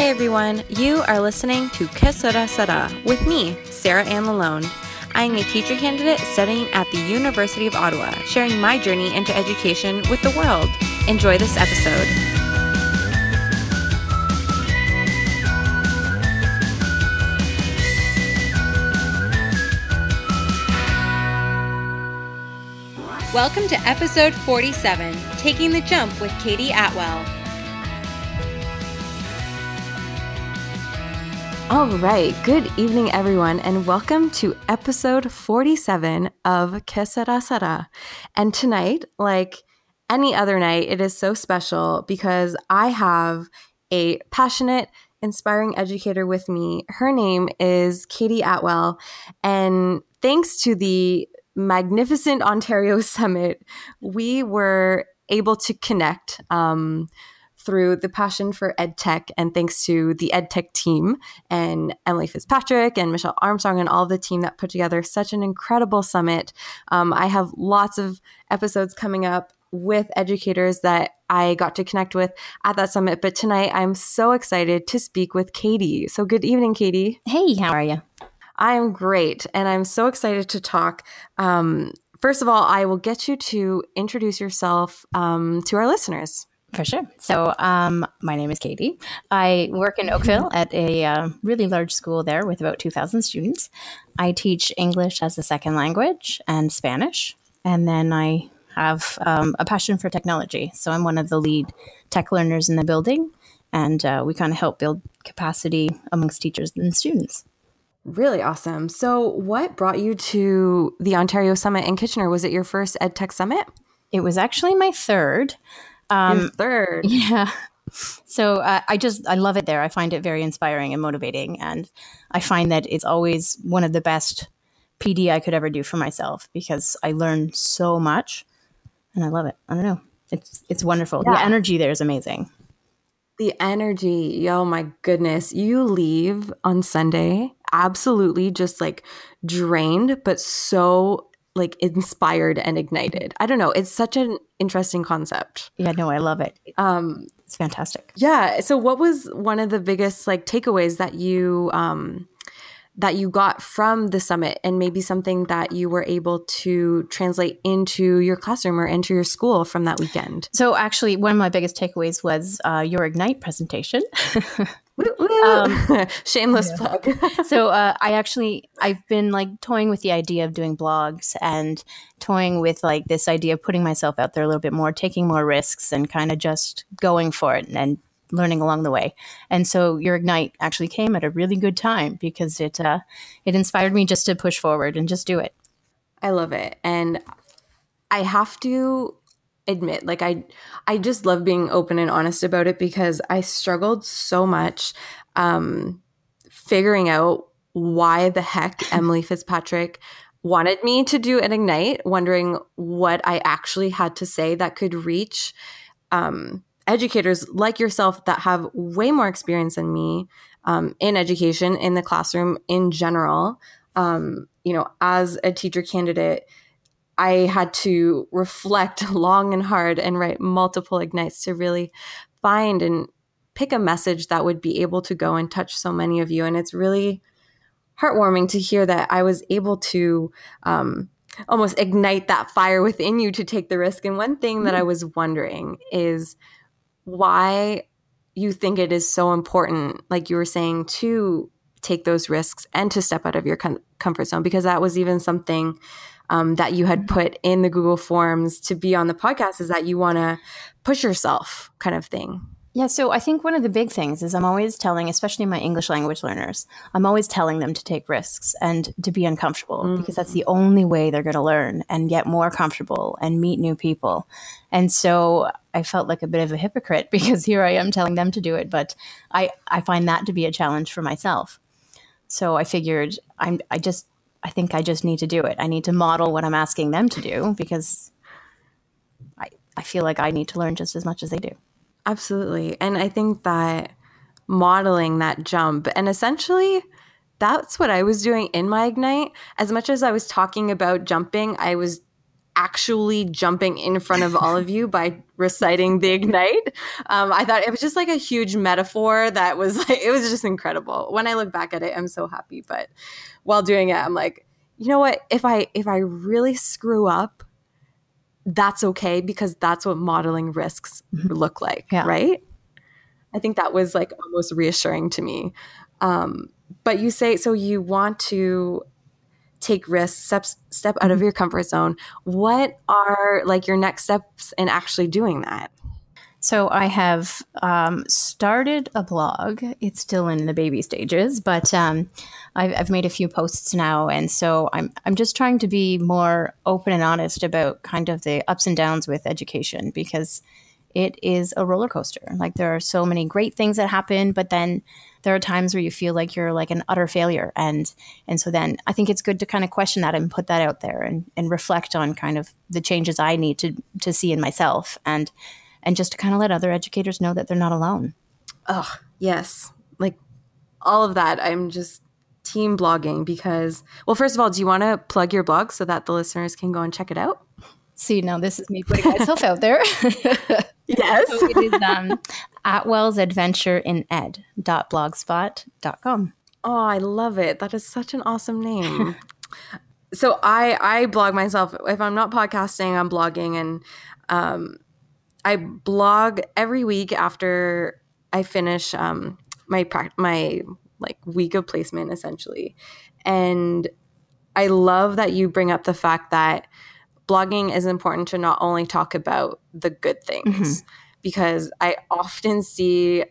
Hey everyone, you are listening to Que Sera Sera with me, Sarah Ann Lalonde. I am a teacher candidate studying at the University of Ottawa, sharing my journey into education with the world. Enjoy this episode. Welcome to episode 47 Taking the Jump with Katie Attwell. All right. Good evening, everyone, and welcome to episode 47 of Que Sera. And tonight, like any other night, it is so special because I have a passionate, inspiring educator with me. Her name is Katie Attwell. And thanks to the magnificent Ontario Summit, we were able to connect. Um, through the passion for EdTech and thanks to the EdTech team and Emily Fitzpatrick and Michelle Armstrong and all the team that put together such an incredible summit. Um, I have lots of episodes coming up with educators that I got to connect with at that summit. But tonight I'm so excited to speak with Katie. So good evening, Katie. Hey, how are you? I am great. And I'm so excited to talk. Um, first of all, I will get you to introduce yourself um, to our listeners. For sure. So, um, my name is Katie. I work in Oakville at a uh, really large school there with about 2,000 students. I teach English as a second language and Spanish. And then I have um, a passion for technology. So, I'm one of the lead tech learners in the building. And uh, we kind of help build capacity amongst teachers and students. Really awesome. So, what brought you to the Ontario Summit in Kitchener? Was it your first EdTech Summit? It was actually my third. Um, third. Yeah. So uh, I just I love it there. I find it very inspiring and motivating, and I find that it's always one of the best PD I could ever do for myself because I learn so much, and I love it. I don't know. It's it's wonderful. Yeah. The energy there is amazing. The energy, oh my goodness! You leave on Sunday absolutely just like drained, but so like inspired and ignited. I don't know. It's such an interesting concept. Yeah, no, I love it. Um, it's fantastic. Yeah. So, what was one of the biggest like takeaways that you um, that you got from the summit, and maybe something that you were able to translate into your classroom or into your school from that weekend? So, actually, one of my biggest takeaways was uh, your Ignite presentation. Um, Shameless plug. so uh, I actually I've been like toying with the idea of doing blogs and toying with like this idea of putting myself out there a little bit more, taking more risks, and kind of just going for it and learning along the way. And so your ignite actually came at a really good time because it uh, it inspired me just to push forward and just do it. I love it, and I have to admit like i i just love being open and honest about it because i struggled so much um figuring out why the heck emily fitzpatrick wanted me to do an ignite wondering what i actually had to say that could reach um educators like yourself that have way more experience than me um, in education in the classroom in general. Um, you know as a teacher candidate I had to reflect long and hard and write multiple ignites to really find and pick a message that would be able to go and touch so many of you. And it's really heartwarming to hear that I was able to um, almost ignite that fire within you to take the risk. And one thing that I was wondering is why you think it is so important, like you were saying, to take those risks and to step out of your com- comfort zone, because that was even something um, that you had put in the Google Forms to be on the podcast is that you want to push yourself, kind of thing. Yeah, so I think one of the big things is I'm always telling, especially my English language learners, I'm always telling them to take risks and to be uncomfortable mm-hmm. because that's the only way they're going to learn and get more comfortable and meet new people. And so I felt like a bit of a hypocrite because here I am telling them to do it, but I, I find that to be a challenge for myself. So I figured I'm I just I think I just need to do it. I need to model what I'm asking them to do because I, I feel like I need to learn just as much as they do. Absolutely. And I think that modeling that jump and essentially that's what I was doing in my Ignite. As much as I was talking about jumping, I was actually jumping in front of all of you by reciting the ignite. Um, i thought it was just like a huge metaphor that was like it was just incredible. When i look back at it i'm so happy but while doing it i'm like you know what? If i if i really screw up that's okay because that's what modeling risks mm-hmm. look like yeah. right? I think that was like almost reassuring to me. Um, but you say so you want to take risks, step step out of your comfort zone. What are like your next steps in actually doing that? So I have um, started a blog. It's still in the baby stages, but um, I've, I've, made a few posts now, and so I'm I'm just trying to be more open and honest about kind of the ups and downs with education because it is a roller coaster. Like there are so many great things that happen, but then there are times where you feel like you're like an utter failure. And and so then i think it's good to kind of question that and put that out there and and reflect on kind of the changes i need to to see in myself and and just to kind of let other educators know that they're not alone. Oh yes. Like all of that i'm just team blogging because well first of all do you want to plug your blog so that the listeners can go and check it out? See now this is me putting myself out there yes so it is um, Attwell's Adventure in Ed blogspot.com. Oh, I love it. That is such an awesome name. so I I blog myself. If I'm not podcasting, I'm blogging and um, I blog every week after I finish um, my pra- my like week of placement essentially. And I love that you bring up the fact that blogging is important to not only talk about the good things. Mm-hmm because I often see,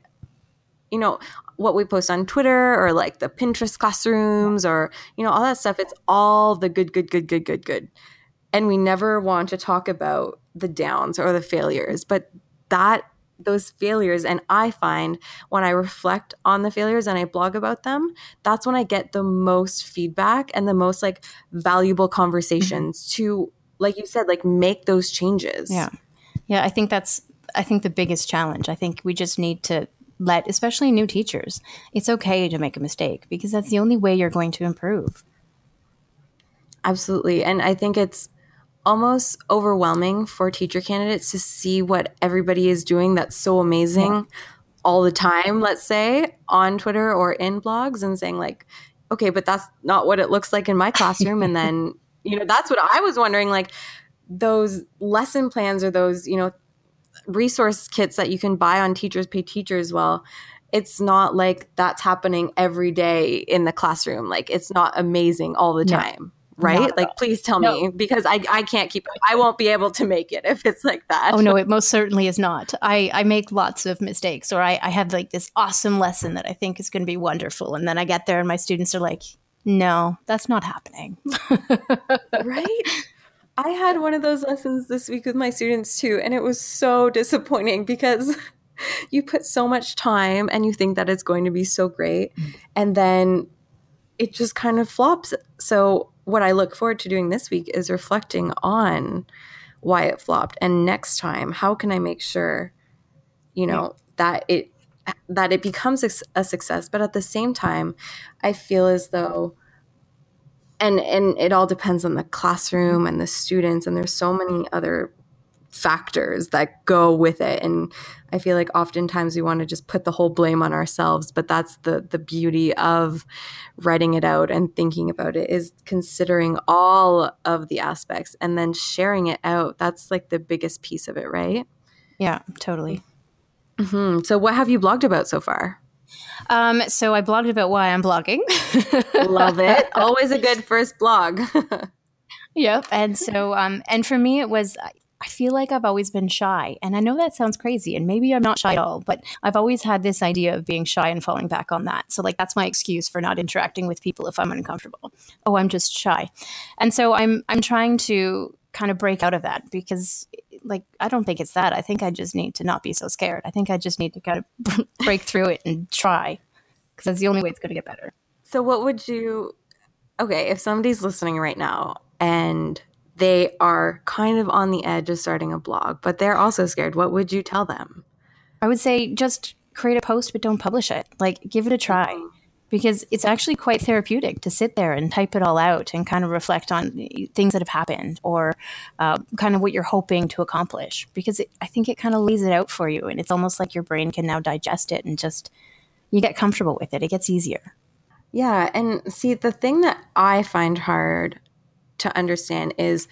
you know, what we post on Twitter or like the Pinterest classrooms or, you know, all that stuff. It's all the good, good, good, good, good, good. And we never want to talk about the downs or the failures, but that those failures and i find when i reflect on the failures and i blog about them that's when i get the most feedback and the most like valuable conversations mm-hmm. to like you said like make those changes yeah yeah i think that's I think the biggest challenge. I think we just need to let, especially new teachers, it's okay to make a mistake because that's the only way you're going to improve. Absolutely. And I think it's almost overwhelming for teacher candidates to see what everybody is doing that's so amazing yeah. all the time, let's say, on Twitter or in blogs and saying, like, okay, but that's not what it looks like in my classroom. and then, you know, that's what I was wondering. Like, those lesson plans or those, you know, resource kits that you can buy on Teachers Pay Teachers, well, it's not like that's happening every day in the classroom. Like it's not amazing all the time. No right? Like, please tell no. me because I, I can't keep, I won't be able to make it if it's like that. Oh, no, it most certainly is not. I, I make lots of mistakes or I, I have like this awesome lesson that I think is going to be wonderful. And then I get there and my students are like, no, that's not happening. right? I had one of those lessons this week with my students too, and it was so disappointing because you put so much time and you think that it's going to be so great, mm. and then it just kind of flops. So, what I look forward to doing this week is reflecting on why it flopped, and next time, how can I make sure, you know, that it that it becomes a success, but at the same time, I feel as though and and it all depends on the classroom and the students and there's so many other factors that go with it and i feel like oftentimes we want to just put the whole blame on ourselves but that's the the beauty of writing it out and thinking about it is considering all of the aspects and then sharing it out. That's like the biggest piece of it right? Yeah totally mm-hmm. so what have you blogged about so far um, so I blogged about why I'm blogging. Love it. Always a good first blog. yep. And so, um, and for me, it was, I feel like I've always been shy. And I know that sounds crazy, and maybe I'm not shy at all, but I've always had this idea of being shy and falling back on that. So, like, that's my excuse for not interacting with people if I'm uncomfortable. Oh, I'm just shy. And so I'm I'm trying to kind of break out of that because like I don't think it's that. I think I just need to not be so scared. I think I just need to kind of break through it and try because that's the only way it's going to get better. So what would you Okay, if somebody's listening right now and they are kind of on the edge of starting a blog, but they're also scared, what would you tell them? I would say just create a post but don't publish it. Like give it a try. Mm-hmm. Because it's actually quite therapeutic to sit there and type it all out and kind of reflect on things that have happened or uh, kind of what you're hoping to accomplish because it, i think it kind of lays it out for you and it's almost like your brain can now digest it and just you get comfortable with it. It gets easier. Yeah. And see the thing that i find hard to understand is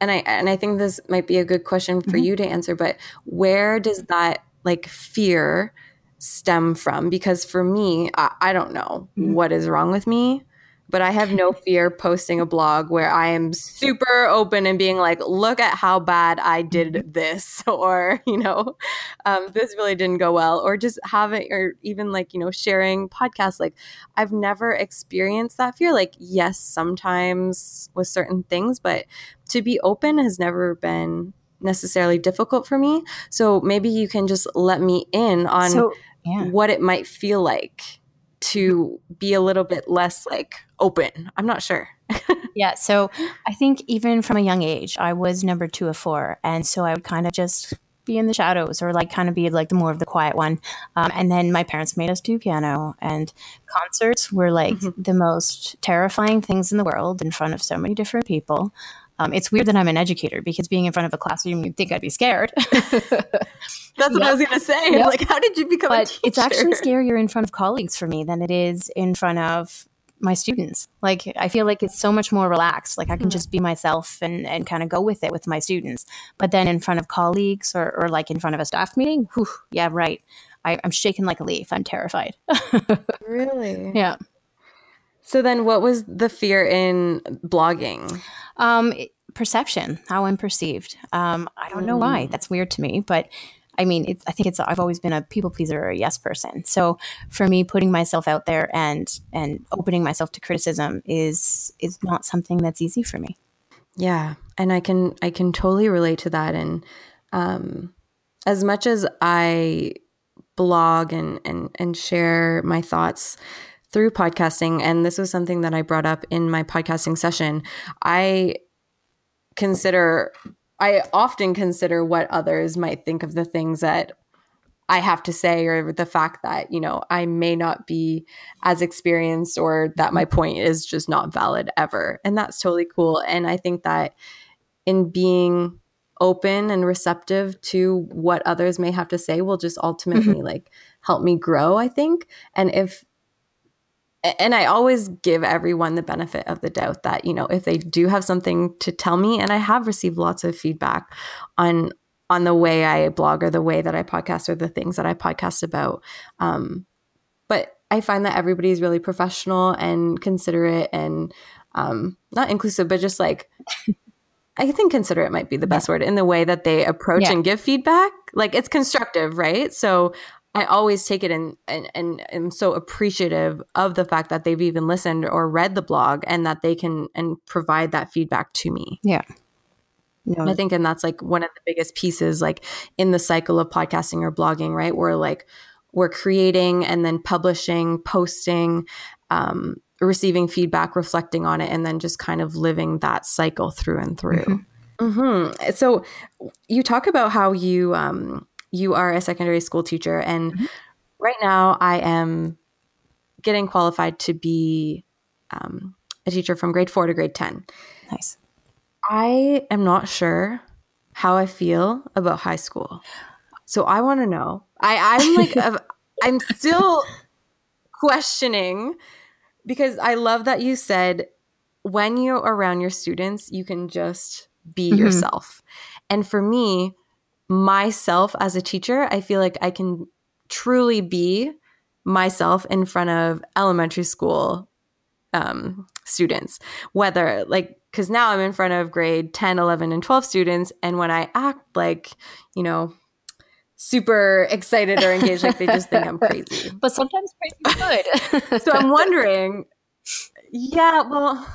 and i and i think this might be a good question for mm-hmm. you to answer but where does that like fear stem from because for me i, I don't know mm-hmm. what is wrong with me but i have no fear posting a blog where i am super open and being like look at how bad i did mm-hmm. this or you know um, this really didn't go well or just having or even like you know sharing podcasts like i've never experienced that fear like yes sometimes with certain things but to be open has never been necessarily difficult for me so maybe you can just let me in on so- yeah. what it might feel like to be a little bit less like open. I'm not sure. yeah. So I think even from a young age, I was number two of four. And so I would kind of just be in the shadows or like kind of be like the more of the quiet one. Um, and then my parents made us do piano and concerts were like mm-hmm. the most terrifying things in the world in front of so many different people. Um, it's weird that I'm an educator because being in front of a classroom, you'd think I'd be scared. That's what I was going to say. Yep. Like, how did you become but It's actually scarier in front of colleagues for me than it is in front of my students. Like, I feel like it's so much more relaxed. Like, I can mm-hmm. just be myself and, and kind of go with it with my students. But then in front of colleagues or, or like in front of a staff meeting, whew, yeah, right. I, I'm shaking like a leaf. I'm terrified. really? Yeah. So then, what was the fear in blogging? Um, perception, how I'm perceived. Um, I don't know why. Mm. That's weird to me, but I mean, I think it's. I've always been a people pleaser or a yes person. So for me, putting myself out there and and opening myself to criticism is is not something that's easy for me. Yeah, and I can I can totally relate to that. And um, as much as I blog and and and share my thoughts through podcasting, and this was something that I brought up in my podcasting session, I consider, I often consider what others might think of the things that I have to say, or the fact that, you know, I may not be as experienced or that my point is just not valid ever. And that's totally cool. And I think that in being open and receptive to what others may have to say will just ultimately mm-hmm. like help me grow, I think. And if and I always give everyone the benefit of the doubt that, you know, if they do have something to tell me, and I have received lots of feedback on on the way I blog or the way that I podcast or the things that I podcast about. Um, but I find that everybody's really professional and considerate and um, not inclusive, but just like I think considerate might be the best yeah. word in the way that they approach yeah. and give feedback. Like it's constructive, right? So I always take it and, and and am so appreciative of the fact that they've even listened or read the blog and that they can and provide that feedback to me. Yeah. No. I think and that's like one of the biggest pieces like in the cycle of podcasting or blogging, right? We're like we're creating and then publishing, posting, um, receiving feedback, reflecting on it, and then just kind of living that cycle through and through. Mm-hmm. Mm-hmm. So you talk about how you um, you are a secondary school teacher, and mm-hmm. right now I am getting qualified to be um, a teacher from grade four to grade 10. Nice. I am not sure how I feel about high school. So I want to know. I, I'm like, a, I'm still questioning because I love that you said when you're around your students, you can just be mm-hmm. yourself. And for me, myself as a teacher, I feel like I can truly be myself in front of elementary school um, students, whether like, because now I'm in front of grade 10, 11, and 12 students. And when I act like, you know, super excited or engaged, like they just think I'm crazy. But sometimes crazy good. so I'm wondering, yeah, well,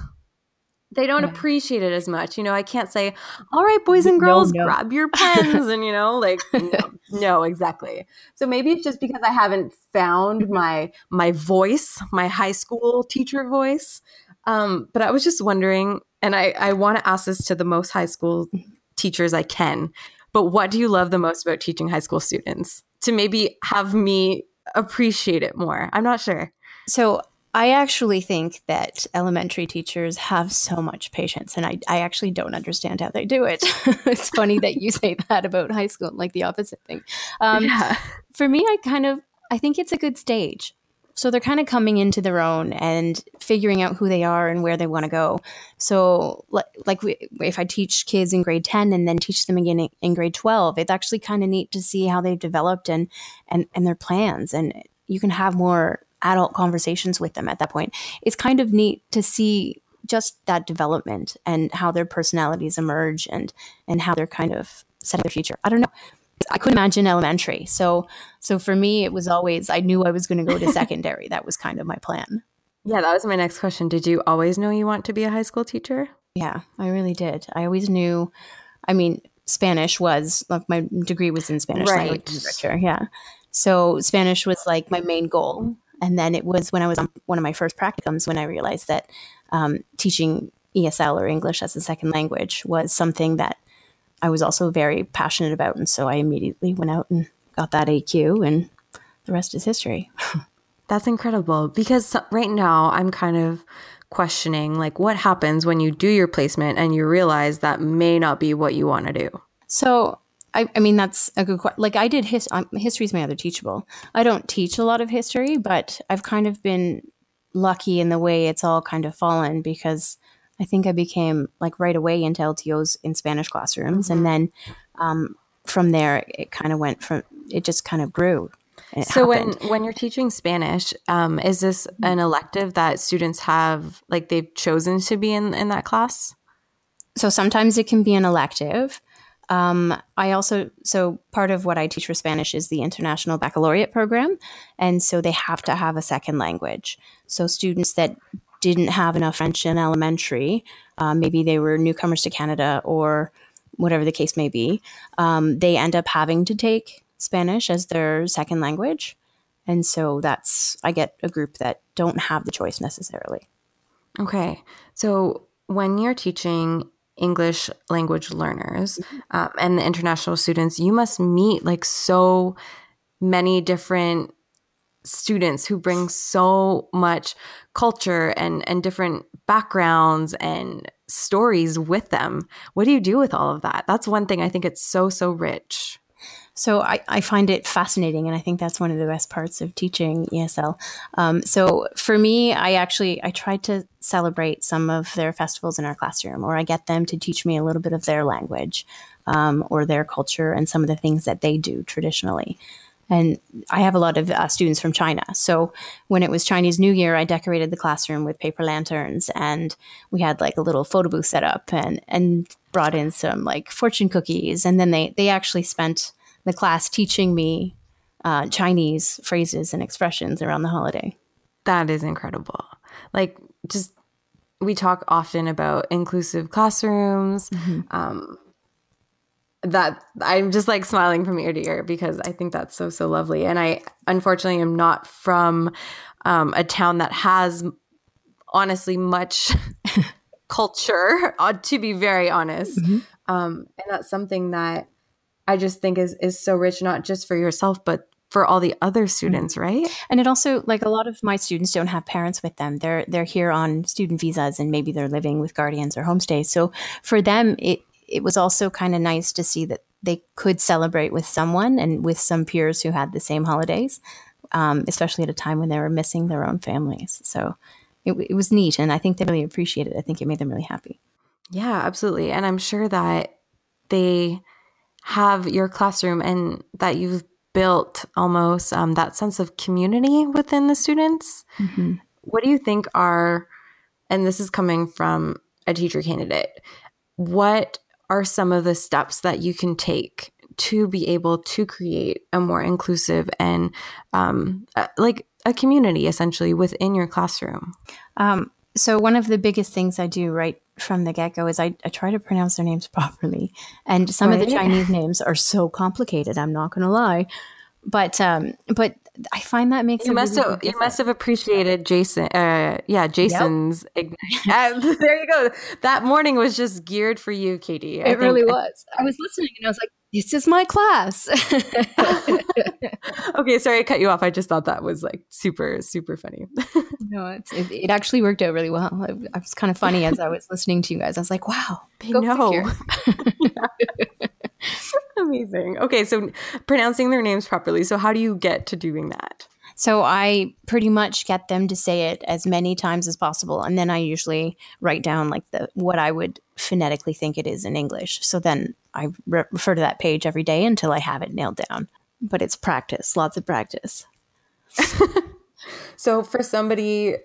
they don't yeah. appreciate it as much. You know, I can't say, mm, all right, boys and girls, no, no. grab your pens and, you know, like, no, no, exactly. So maybe it's just because I haven't found mm-hmm. my, my voice, my high school teacher voice. Um, but I was just wondering, and I, I want to ask this to the most high school mm-hmm. teachers I can, but what do you love the most about teaching high school students to maybe have me appreciate it more? I'm not sure. So I actually think that elementary teachers have so much patience, and I, I actually don't understand how they do it. it's funny that you say that about high school, like the opposite thing. Um, yeah. For me, I kind of I think it's a good stage. So they're kind of coming into their own and figuring out who they are and where they want to go. So, like, like if I teach kids in grade 10 and then teach them again in grade 12, it's actually kind of neat to see how they've developed and, and, and their plans. And you can have more adult conversations with them at that point. It's kind of neat to see just that development and how their personalities emerge and and how they're kind of setting their future. I don't know. I couldn't imagine elementary. So so for me it was always I knew I was going to go to secondary. that was kind of my plan. Yeah, that was my next question. Did you always know you want to be a high school teacher? Yeah, I really did. I always knew I mean Spanish was like my degree was in Spanish right. language literature. Yeah. So Spanish was like my main goal and then it was when I was on one of my first practicums when I realized that um, teaching ESL or English as a second language was something that I was also very passionate about. And so I immediately went out and got that AQ, and the rest is history. That's incredible because right now I'm kind of questioning like what happens when you do your placement and you realize that may not be what you want to do. So I, I mean, that's a good question. Like I did his, um, history is my other teachable. I don't teach a lot of history, but I've kind of been lucky in the way it's all kind of fallen because I think I became like right away into LTOs in Spanish classrooms. Mm-hmm. And then um, from there, it kind of went from, it just kind of grew. So happened. when when you're teaching Spanish, um, is this an elective that students have like they've chosen to be in in that class? So sometimes it can be an elective. Um, I also, so part of what I teach for Spanish is the International Baccalaureate program. And so they have to have a second language. So students that didn't have enough French in elementary, uh, maybe they were newcomers to Canada or whatever the case may be, um, they end up having to take Spanish as their second language. And so that's, I get a group that don't have the choice necessarily. Okay. So when you're teaching English language learners mm-hmm. um, and the international students, you must meet like so many different students who bring so much culture and and different backgrounds and stories with them. What do you do with all of that? That's one thing I think it's so so rich. So I, I find it fascinating, and I think that's one of the best parts of teaching ESL. Um, so for me, I actually I try to celebrate some of their festivals in our classroom, or I get them to teach me a little bit of their language um, or their culture and some of the things that they do traditionally. And I have a lot of uh, students from China. So when it was Chinese New Year, I decorated the classroom with paper lanterns, and we had like a little photo booth set up, and and brought in some like fortune cookies, and then they they actually spent the class teaching me uh, Chinese phrases and expressions around the holiday. That is incredible. Like, just we talk often about inclusive classrooms. Mm-hmm. Um, that I'm just like smiling from ear to ear because I think that's so so lovely. And I unfortunately am not from um, a town that has honestly much culture. Uh, to be very honest, mm-hmm. um, and that's something that I just think is is so rich, not just for yourself, but for all the other students, mm-hmm. right? And it also like a lot of my students don't have parents with them. They're they're here on student visas and maybe they're living with guardians or homestays. So for them it it was also kind of nice to see that they could celebrate with someone and with some peers who had the same holidays, um, especially at a time when they were missing their own families. So it, it was neat, and I think they really appreciated it. I think it made them really happy. Yeah, absolutely. And I'm sure that they have your classroom and that you've built almost um, that sense of community within the students. Mm-hmm. What do you think are, and this is coming from a teacher candidate, what are some of the steps that you can take to be able to create a more inclusive and um, like a community essentially within your classroom? Um, so one of the biggest things I do right from the get go is I, I, try to pronounce their names properly, and some right. of the Chinese names are so complicated. I'm not going to lie, but um, but I find that makes you must really have you must have appreciated Jason. Uh, yeah, Jason's. Yep. uh, there you go. That morning was just geared for you, Katie. I it really was. I was listening and I was like, this is my class. okay, sorry I cut you off. I just thought that was like super, super funny. no, it's, it, it, actually worked out really well. It, it, was kind of funny as I was listening to you guys. I was like, wow, they know. Amazing. Okay, so pronouncing their names properly. So, how do you get to doing that? So I pretty much get them to say it as many times as possible, and then I usually write down like the what I would phonetically think it is in English. So then I re- refer to that page every day until I have it nailed down. But it's practice, lots of practice. so for somebody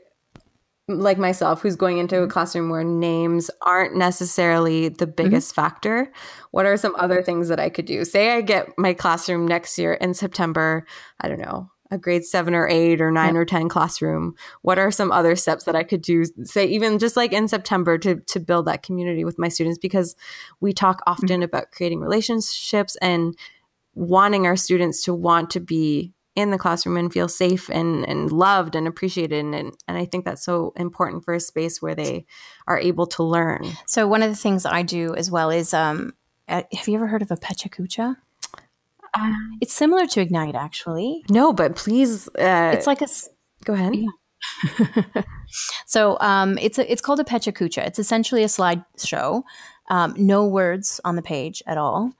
like myself who's going into a classroom where names aren't necessarily the mm-hmm. biggest mm-hmm. factor what are some other things that i could do say i get my classroom next year in september i don't know a grade seven or eight or nine or 10 classroom? What are some other steps that I could do, say, even just like in September to, to build that community with my students? Because we talk mm-hmm. often mm-hmm. about creating relationships and wanting our students to want to be in the classroom and feel safe and, and loved and appreciated. And, and I think that's so important for a space where they are able to learn. So, one of the things I do as well is um, have you ever heard of a PechaKucha? Uh, it's similar to Ignite, actually. No, but please. Uh, it's like a. Go ahead. Yeah. so um, it's a, it's called a PechaKucha. It's essentially a slideshow, um, no words on the page at all,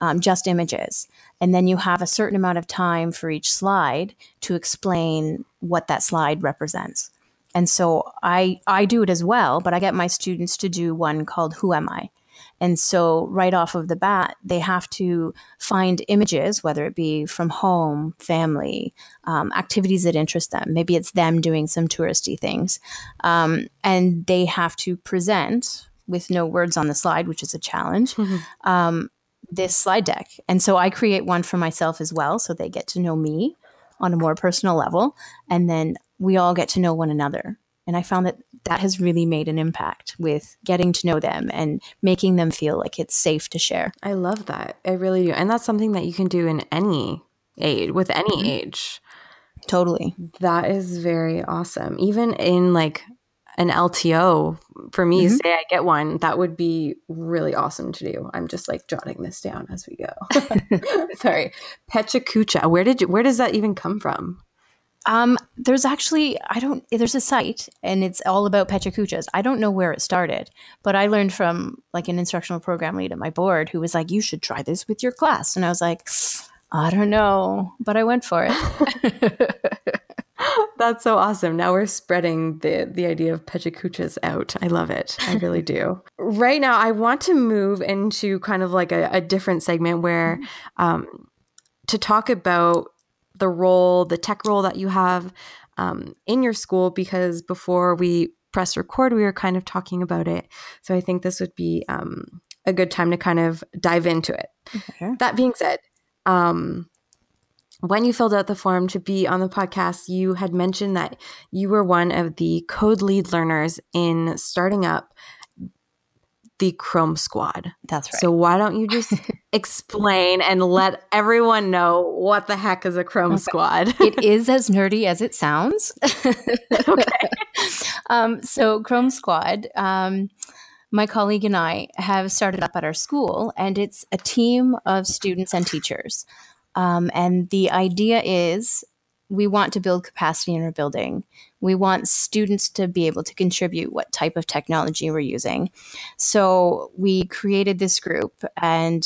um, just images, and then you have a certain amount of time for each slide to explain what that slide represents. And so I I do it as well, but I get my students to do one called Who Am I? And so, right off of the bat, they have to find images, whether it be from home, family, um, activities that interest them. Maybe it's them doing some touristy things. Um, and they have to present with no words on the slide, which is a challenge. Mm-hmm. Um, this slide deck. And so I create one for myself as well. So they get to know me on a more personal level. And then we all get to know one another. And I found that that has really made an impact with getting to know them and making them feel like it's safe to share. I love that. I really do. And that's something that you can do in any age, with any mm-hmm. age. Totally. That is very awesome. Even in like an LTO for me, mm-hmm. say I get one, that would be really awesome to do. I'm just like jotting this down as we go. Sorry. PechaKucha. Where did you, where does that even come from? Um, there's actually I don't there's a site and it's all about PechaKuchas. I don't know where it started, but I learned from like an instructional program lead at my board who was like, "You should try this with your class," and I was like, "I don't know," but I went for it. That's so awesome. Now we're spreading the the idea of PechaKuchas out. I love it. I really do. right now, I want to move into kind of like a, a different segment where um, to talk about the role, the tech role that you have um, in your school, because before we press record, we were kind of talking about it. So I think this would be um, a good time to kind of dive into it. Okay. That being said, um, when you filled out the form to be on the podcast, you had mentioned that you were one of the code lead learners in starting up the Chrome Squad. That's right. So why don't you just explain and let everyone know what the heck is a Chrome okay. Squad? it is as nerdy as it sounds. okay. Um, so Chrome Squad. Um, my colleague and I have started up at our school, and it's a team of students and teachers. Um, and the idea is we want to build capacity in our building. We want students to be able to contribute what type of technology we're using. So we created this group and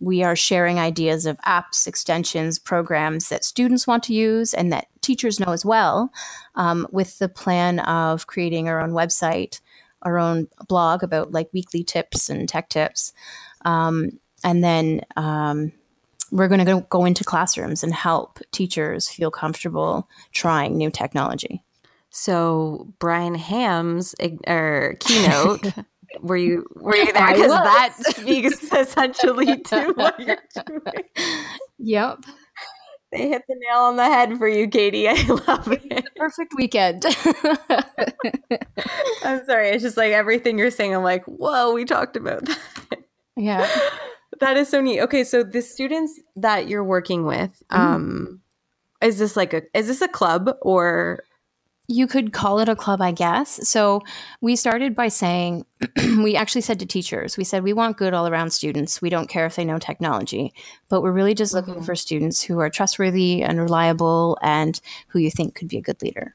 we are sharing ideas of apps, extensions, programs that students want to use and that teachers know as well, um, with the plan of creating our own website, our own blog about like weekly tips and tech tips. Um, and then um, we're going to go into classrooms and help teachers feel comfortable trying new technology. So Brian Ham's or keynote. were you were you there? Because that speaks essentially to what you're doing. Yep. They hit the nail on the head for you, Katie. I love it. Perfect weekend. I'm sorry. It's just like everything you're saying. I'm like, whoa, we talked about that. Yeah. That is so neat. Okay, so the students that you're working with, mm-hmm. um, is this like a is this a club or You could call it a club, I guess. So we started by saying, we actually said to teachers, we said, we want good all around students. We don't care if they know technology, but we're really just looking Mhm. for students who are trustworthy and reliable and who you think could be a good leader.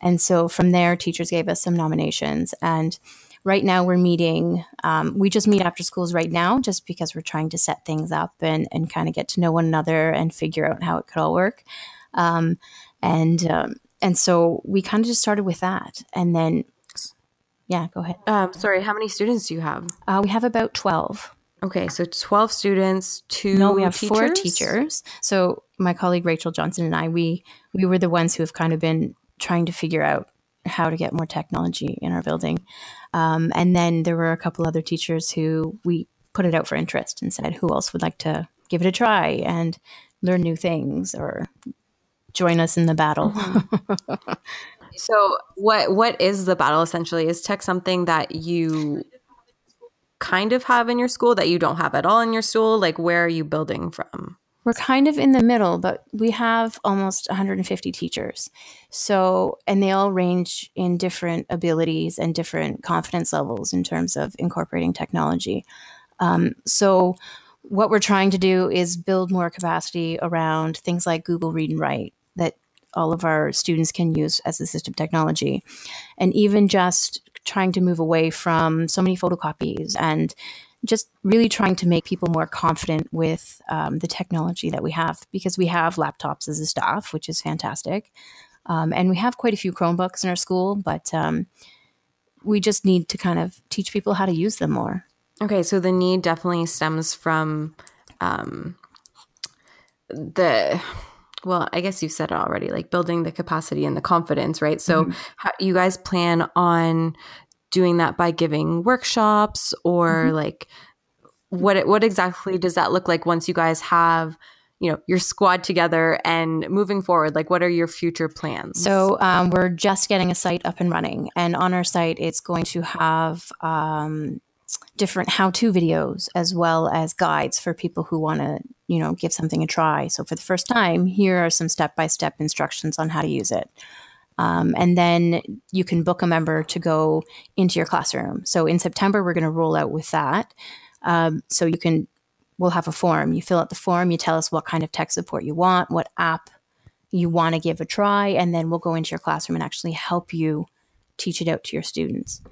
And so from there, teachers gave us some nominations. And right now we're meeting, um, we just meet after schools right now, just because we're trying to set things up and, and kind of get to know one another and figure out how it could all work. Um, and um, and so we kind of just started with that, and then yeah, go ahead. Um, sorry, how many students do you have? Uh, we have about twelve. Okay, so 12 students, two No, we have teachers? four teachers. So my colleague Rachel Johnson and I, we we were the ones who have kind of been trying to figure out how to get more technology in our building, um, and then there were a couple other teachers who we put it out for interest and said who else would like to give it a try and learn new things or join us in the battle. So what what is the battle essentially? Is tech something that you kind of have in your school that you don't have at all in your school? Like where are you building from? We're kind of in the middle, but we have almost 150 teachers. So, and they all range in different abilities and different confidence levels in terms of incorporating technology. Um, so, what we're trying to do is build more capacity around things like Google Read and Write that all of our students can use as assistive technology. And even just trying to move away from so many photocopies and just really trying to make people more confident with um, the technology that we have because we have laptops as a staff, which is fantastic. Um, and we have quite a few Chromebooks in our school, but um, we just need to kind of teach people how to use them more. Okay, so the need definitely stems from um, the well, I guess you've said it already, like building the capacity and the confidence, right? So how, you guys plan on doing that by giving workshops or like what what exactly does that look like once you guys have you know your squad together and moving forward? Like what are your future plans? So um, we're just getting a site up and running, and on our site, it's going to have um, different how-to videos as well as guides for people who want to, you know, give something a try. So for the first time, here are some step-by-step instructions on how to use it. Um, and then you can book a member to go into your classroom. So in September, we're going to roll out with that. Um, so you can, we'll have a form. You fill out the form. You tell us what kind of tech support you want, what app you want to give a try, and then we'll go into your classroom and actually help you teach it out to your students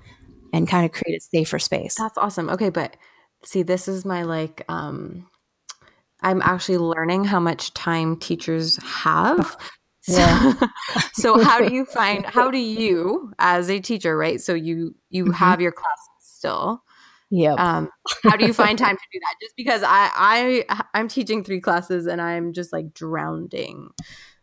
and kind of create a safer space. That's awesome. Okay, but see, this is my like um I'm actually learning how much time teachers have. So, Yeah. so how do you find how do you as a teacher, right? So you you Mhm. have your classes still. Yeah. Um how do you find time to do that? Just because I I I'm teaching 3 classes and I'm just like drowning.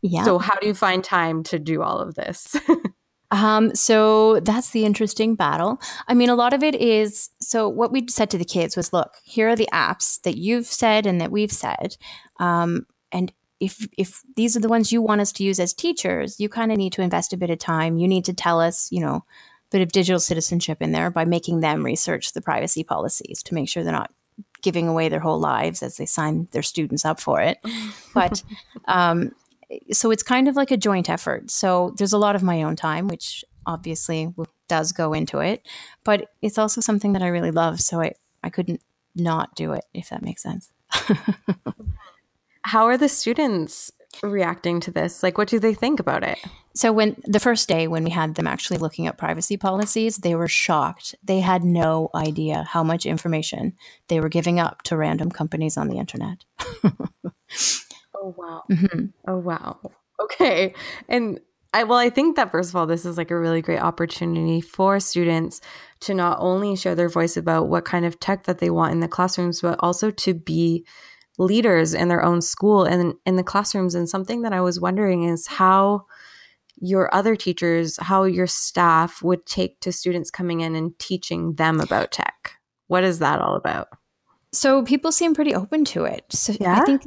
yeah. So how do you find time to do all of this? Um, so that's the interesting battle. I mean, a lot of it is so what we said to the kids was look, here are the apps that you've said and that we've said. Um, and if if these are the ones you want us to use as teachers, you kind of need to invest a bit of time. You need to tell us, you know, a bit of digital citizenship in there by making them research the privacy policies to make sure they're not giving away their whole lives as they sign their students up for it. But um, so it's kind of like a joint effort. So there's a lot of my own time, which obviously does go into it, but it's also something that I really love. So I, I couldn't not do it, if that makes sense. how are the students reacting to this? Like what do they think about it? So when the first day when we had them actually looking at privacy policies, they were shocked. They had no idea how much information they were giving up to random companies on the internet. Oh wow. hmm Oh wow. Okay. And I well I think that first of all this is like a really great opportunity for students to not only share their voice about what kind of tech that they want in the classrooms but also to be leaders in their own school and in the classrooms and something that I was wondering is how your other teachers how your staff would take to students coming in and teaching them about tech. What is that all about? So people seem pretty open to it. So Yeah? I think,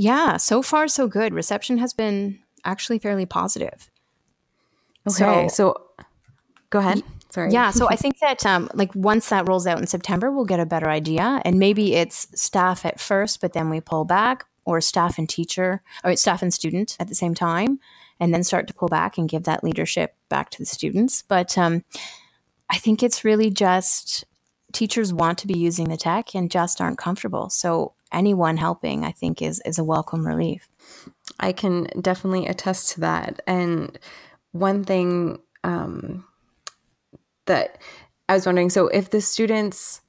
yeah, so far so good. Reception has been actually fairly positive. Okay. So- So, go ahead. Sorry. Yeah, so I think that um, like once that rolls out in September, we'll get a better idea, and maybe it's staff at first, but then we pull back. or staff and teacher or staff and student at the same time and then start to pull back and give that leadership back to the students but um, i think it's really just teachers want to be using the tech and just aren't comfortable so anyone helping i think is is a welcome relief. I can definitely attest to that. And one thing um, that i was wondering so if the students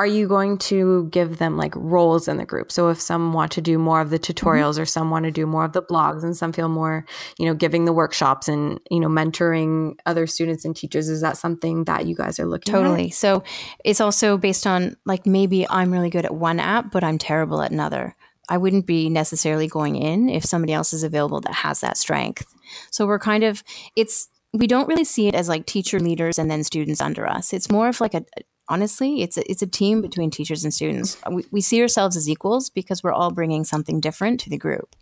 are you going to give them like roles in the group? So if some want to do more of the mm-hmm. tutorials mm-hmm. or some want to do more of the blogs and some feel more, you know, giving the workshops and, you know, mentoring other students and teachers, is that something that you guys are looking totally. At? So it's also based on like maybe I'm really good at one app, but I'm terrible at another. I wouldn't be necessarily going in if somebody else is available that has that strength. So we're kind of it's we don't really see it as like teacher leaders and then students under us. It's more of like a, honestly it's a, it's a team between teachers and students. We, we see ourselves as equals because we're all bringing something different to the group.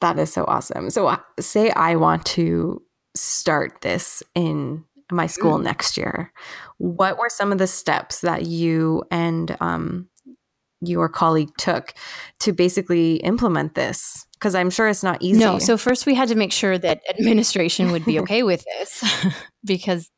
That is so awesome. So uh, say i want to start this in my school mm. next year. What were some of the steps that you and um, your colleague took to basically implement this? Because i'm sure it's not easy. no so first we had to make sure that administration would be okay with this because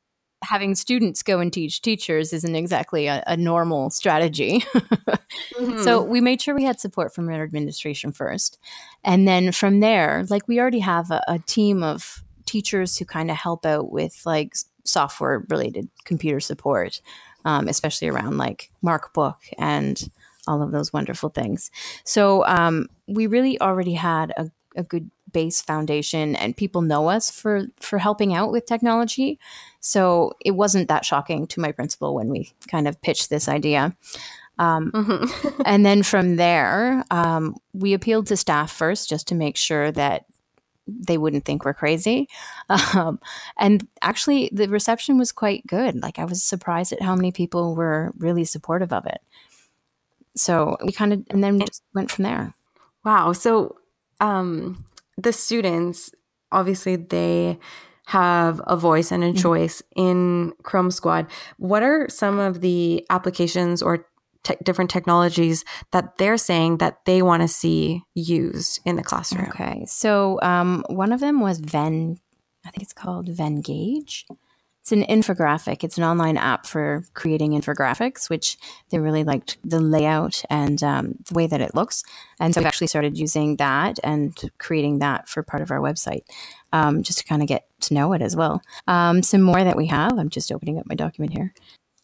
having students go and teach teachers isn't exactly a, a normal strategy. mm-hmm. So we made sure we had support from our administration first. And then from there, like we already have a, a team of teachers who kind of help out with like software related computer support, um, especially around like Markbook and all of those wonderful things. So um, we really already had a, a good base foundation and people know us for for helping out with technology. So it wasn't that shocking to my principal when we kind of pitched this idea. Um, mm-hmm. and then from there um, we appealed to staff first just to make sure that they wouldn't think we're crazy. Um, and actually the reception was quite good. Like i was surprised at how many people were really supportive of it. So we kind of and then we just went from there. Wow. So um the students, obviously, they have a voice and a mm-hmm. choice mm-hmm. in Chrome Squad. What are some of the applications or te- different technologies that they're saying that they want to see used in the classroom? Okay, so um, one of them was Ven. I think it's called Venngage. It's an infographic. It's an online app for creating infographics, which they really liked the layout and um, the way that it looks. And so we actually started using that and creating that for part of our website, um, just to kind of get to know it as well. Um, some more that we have. I'm just opening up my document here.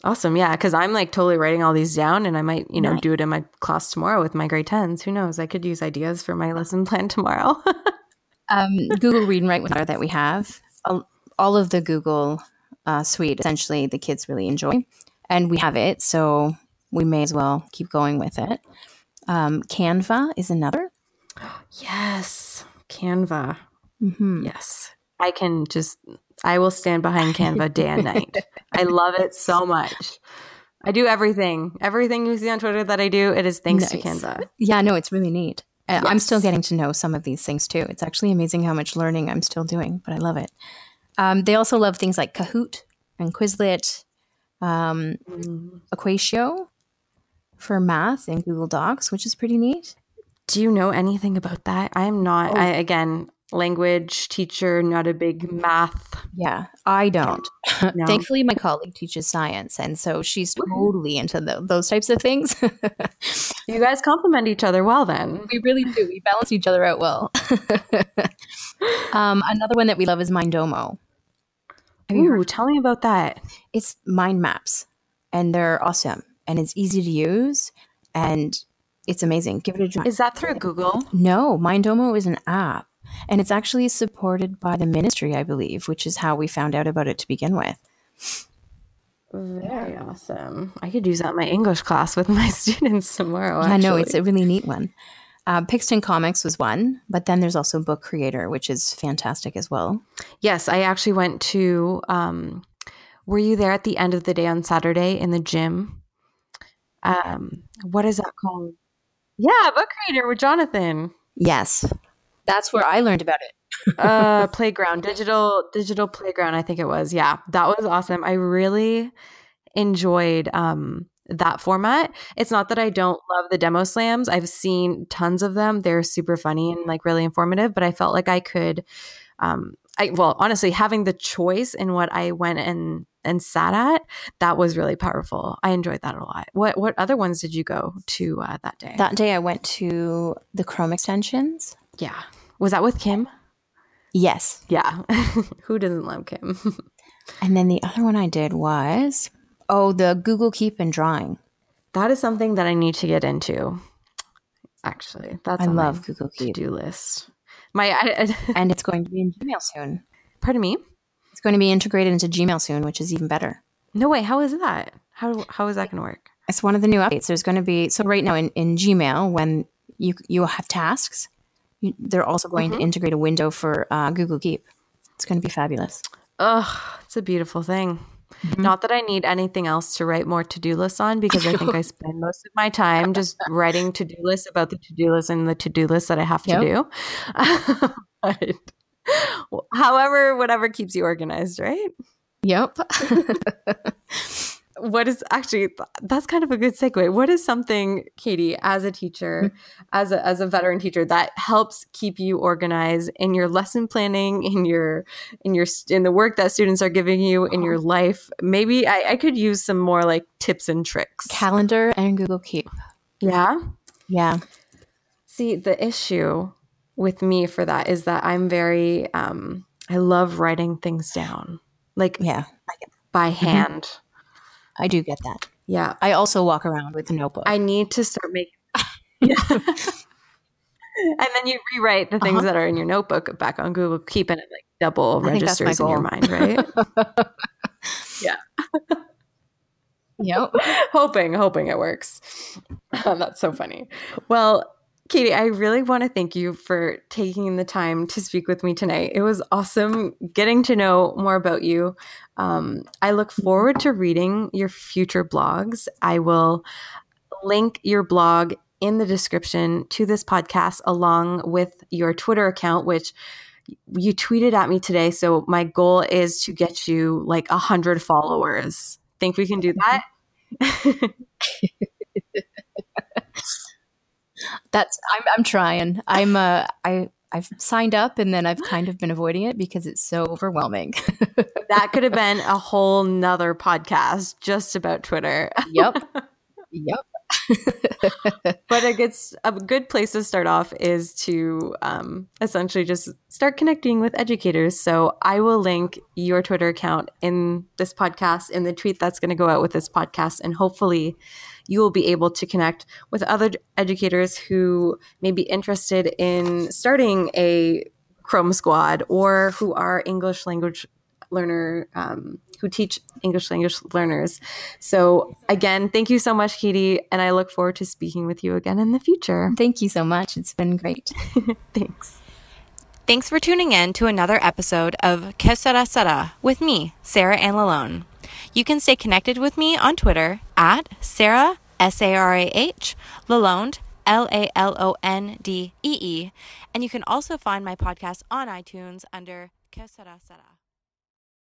Awesome. Yeah. Cause I'm like totally writing all these down and I might, you know, nice. do it in my class tomorrow with my grade 10s. Who knows? I could use ideas for my lesson plan tomorrow. um, Google Read and Write that we have. All of the Google uh, suite essentially the kids really enjoy. And we have it, so we may as well keep going with it. Um, Canva is another. Yes, Canva. Mm-hmm. Yes. I can just, I will stand behind Canva day and night. I love it so much. I do everything. Everything you see on Twitter that I do, it is thanks nice. to Canva. Yeah, no, it's really neat. Yes. I'm still getting to know some of these things too. It's actually amazing how much learning I'm still doing, but I love it. Um, they also love things like Kahoot and Quizlet, um, mm. Equatio for math in Google Docs, which is pretty neat. Do you know anything about that? I'm not. Oh. I again, language teacher, not a big math. Yeah, I don't. No. Thankfully, my colleague teaches science, and so she's totally into the, those types of things. you guys complement each other well, then. We really do. We balance each other out well. um, another one that we love is Mindomo. Ooh, tell me about that. It's mind maps, and they're awesome, and it's easy to use, and it's amazing. Give it a try. Is that through Google? No, Mindomo is an app, and it's actually supported by the ministry, I believe, which is how we found out about it to begin with. Very awesome. I could use that in my English class with my students tomorrow. Yeah, no, it's a really neat one. Uh, Pixton Comics was one, but then there's also Book Creator, which is fantastic as well. Yes, I actually went to. Um, were you there at the end of the day on Saturday in the gym? Um, what is that called? Yeah, Book Creator with Jonathan. Yes, that's where I learned about it. uh, playground, digital, digital playground. I think it was. Yeah, that was awesome. I really enjoyed um, that format. It's not that I don't love the demo slams. I've seen tons of them. They're super funny and like really informative, but I felt like I could um I well, honestly, having the choice in what I went and and sat at, that was really powerful. I enjoyed that a lot. What what other ones did you go to uh, that day? That day I went to the Chrome extensions. yeah. Was that with Kim? Yes. Yeah. Who doesn't love Kim? And then the other one I did was oh, the Google Keep and drawing. that is something that I need to get into. Actually, that's I love Google Keep. to-do list. My I, I, And it's going to be in Gmail soon. pardon me. It's going to be integrated into Gmail soon, which is even better. No way. How is that? How how is that going to work? It's one of the new updates. There's going to be so right now in, in Gmail when you you have tasks, you, they're also going to integrate a window for uh, Google Keep. It's going to be fabulous. Ugh, it's a beautiful thing. Mm-hmm. Not that I need anything else to write more to do lists on because I think I spend most of my time just writing to do lists about the to do list and the to do list that I have to do. But, however, whatever keeps you organized, right? Yep. what is actually that's kind of a good segue. What is something katie as a teacher mm-hmm. as a, as a veteran teacher that helps keep you organized in your lesson planning in your in your in the work that students are giving you in your uh-huh. life? Maybe i, I could use some more like tips and tricks. Calendar and Google Keep. yeah? Yeah. see the issue with me for that is that i'm very um i love writing things down. Like Yeah. by mm-hmm. hand I do get that. yeah I also walk around with a notebook. I need to start making. And then you rewrite the things Uh-huh. that are in your notebook back on Google Keep, and it like double I think that's my registers in your mind, right? Yeah. Yep. hoping, hoping it works. That's so funny. Well, Katie, I really want to thank you for taking the time to speak with me tonight. It was awesome getting to know more about you. Um, I look forward to reading your future blogs. I will link your blog in the description to this podcast along with your Twitter account, which you tweeted at me today. So my goal is to get you like a hundred followers. Think we can do that? That's I'm I'm trying. I'm uh I I've signed up and then I've kind of been avoiding it because it's so overwhelming. that could have been a whole nother podcast just about Twitter. yep. Yep. but a good a good place to start off is to um, essentially just start connecting with educators. So I will link your Twitter account in this podcast in the tweet that's going to go out with this podcast, and hopefully you will be able to connect with other educators who may be interested in starting a Chrome Squad or who are English language learner um, who teach English language learners. So again, thank you so much, Katie, and I look forward to speaking with you again in the future. Thank you so much. It's been great. Thanks. Thanks for tuning in to another episode of Que Sera Sera with me, Sarah Ann Lalonde. You can stay connected with me on Twitter at Sarah, S A R A H, Lalonde, L A L O N D E E, and you can also find my podcast on iTunes under Que Sera Sera.